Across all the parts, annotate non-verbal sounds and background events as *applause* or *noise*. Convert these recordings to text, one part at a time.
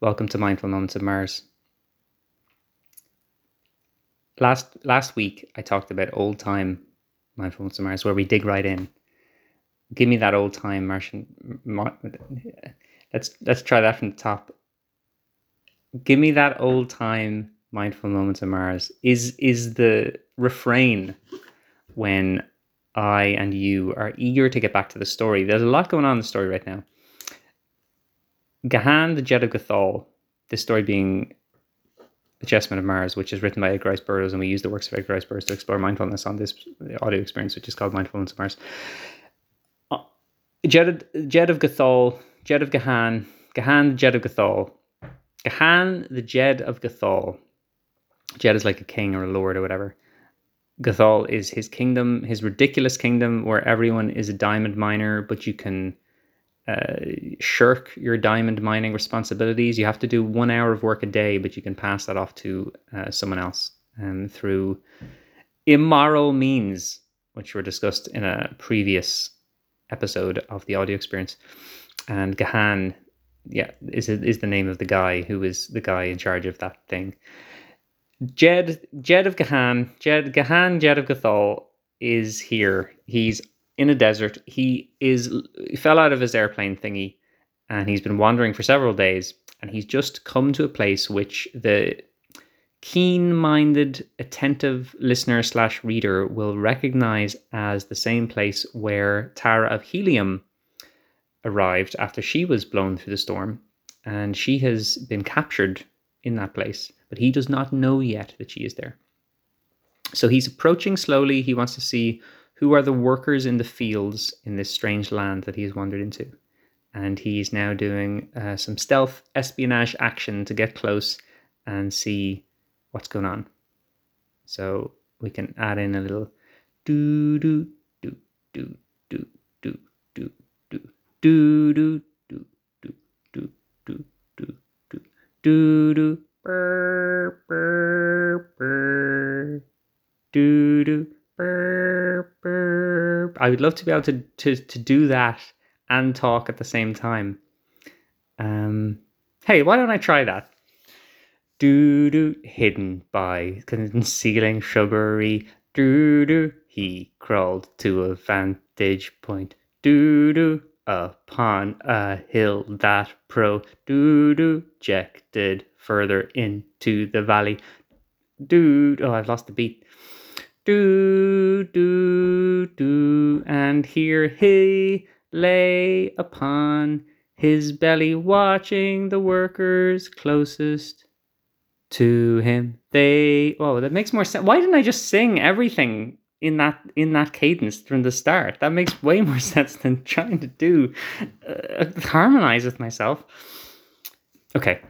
Welcome to Mindful Moments of Mars. Last last week I talked about old time Mindful Moments of Mars, where we dig right in. Give me that old time Martian. Let's let's try that from the top. Give me that old time Mindful Moments of Mars. Is is the refrain when I and you are eager to get back to the story. There's a lot going on in the story right now. Gahan, the Jed of Gathol, this story being The Chessmen of Mars, which is written by Edgar Rice Burroughs, and we use the works of Edgar Rice Burroughs to explore mindfulness on this audio experience, which is called Mindfulness of Mars. Uh, Jet of, of Gathol, Jed of Gahan, Gahan, the Jet of Gathol. Gahan, the Jed of Gathol. Jed is like a king or a lord or whatever. Gathol is his kingdom, his ridiculous kingdom where everyone is a diamond miner, but you can uh, shirk your diamond mining responsibilities. You have to do one hour of work a day, but you can pass that off to uh, someone else um, through immoral means, which were discussed in a previous episode of the audio experience. And Gahan, yeah, is is the name of the guy who is the guy in charge of that thing. Jed Jed of Gahan, Jed Gahan, Jed of Gathol is here. He's in a desert. He is he fell out of his airplane thingy, and he's been wandering for several days. And he's just come to a place which the keen-minded, attentive listener slash reader will recognize as the same place where Tara of Helium arrived after she was blown through the storm, and she has been captured in that place but he does not know yet that she is there. So he's approaching slowly. He wants to see who are the workers in the fields in this strange land that he's wandered into. And he's now doing uh, some stealth espionage action to get close and see what's going on. So we can add in a little do do do do do do do do do do do do do do do do do do Burr, burr, burr. Doo doo. I would love to be able to, to, to do that and talk at the same time. Um, hey, why don't I try that? Do do hidden by concealing shrubbery. Do do he crawled to a vantage point. Do do upon a hill that pro do do projected further into the valley. Do oh, I've lost the beat. Do do do, and here he lay upon his belly, watching the workers closest to him. They oh, that makes more sense. Why didn't I just sing everything in that in that cadence from the start. That makes way *laughs* more sense than trying to do uh, harmonize with myself. Okay,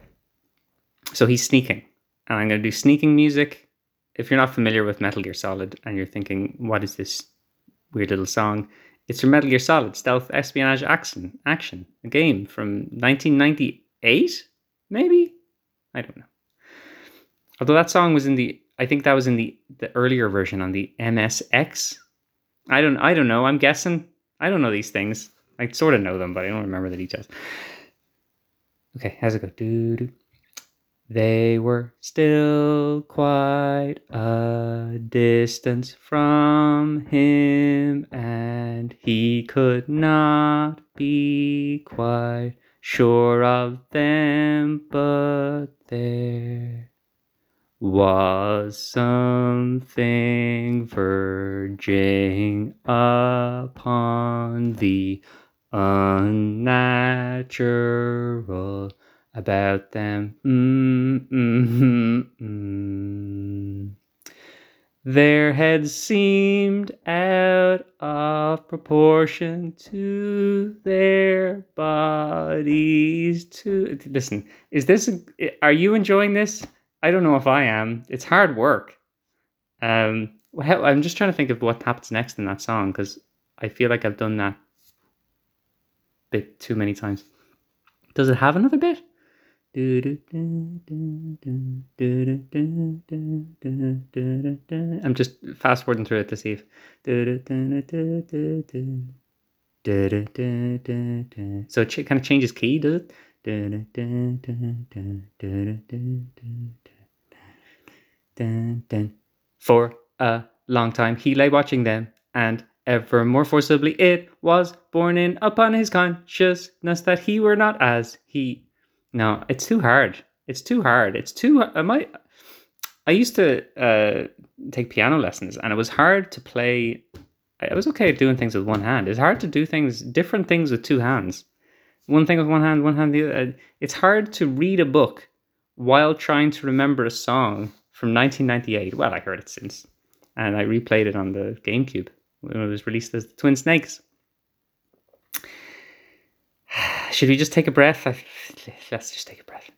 so he's sneaking, and I'm going to do sneaking music. If you're not familiar with Metal Gear Solid and you're thinking, what is this weird little song? It's from Metal Gear Solid Stealth Espionage Action, Action, a game from 1998, maybe? I don't know. Although that song was in the I think that was in the the earlier version on the MSX. I don't I don't know. I'm guessing. I don't know these things. I sort of know them, but I don't remember the details. Okay, how's it go? Doo doo. They were still quite a distance from him, and he could not be quite sure of them, but there was something verging upon the unnatural about them. Mm-mm-mm. Their heads seemed out of proportion to their bodies. To listen, is this? Are you enjoying this? I don't know if I am. It's hard work. Um, I'm just trying to think of what happens next in that song because I feel like I've done that bit too many times. Does it have another bit? I'm just fast forwarding through it to see if. So it kind of changes key, does it? For a long time, he lay watching them, and ever more forcibly it was borne in upon his consciousness that he were not as he no, it's too hard. It's too hard. It's too. I? Might I used to uh, take piano lessons, and it was hard to play. I was okay at doing things with one hand. It's hard to do things, different things with two hands. One thing with one hand, one hand the other. It's hard to read a book while trying to remember a song from 1998. Well, I heard it since, and I replayed it on the GameCube when it was released as the Twin Snakes. Should we just take a breath? Let's just take a breath.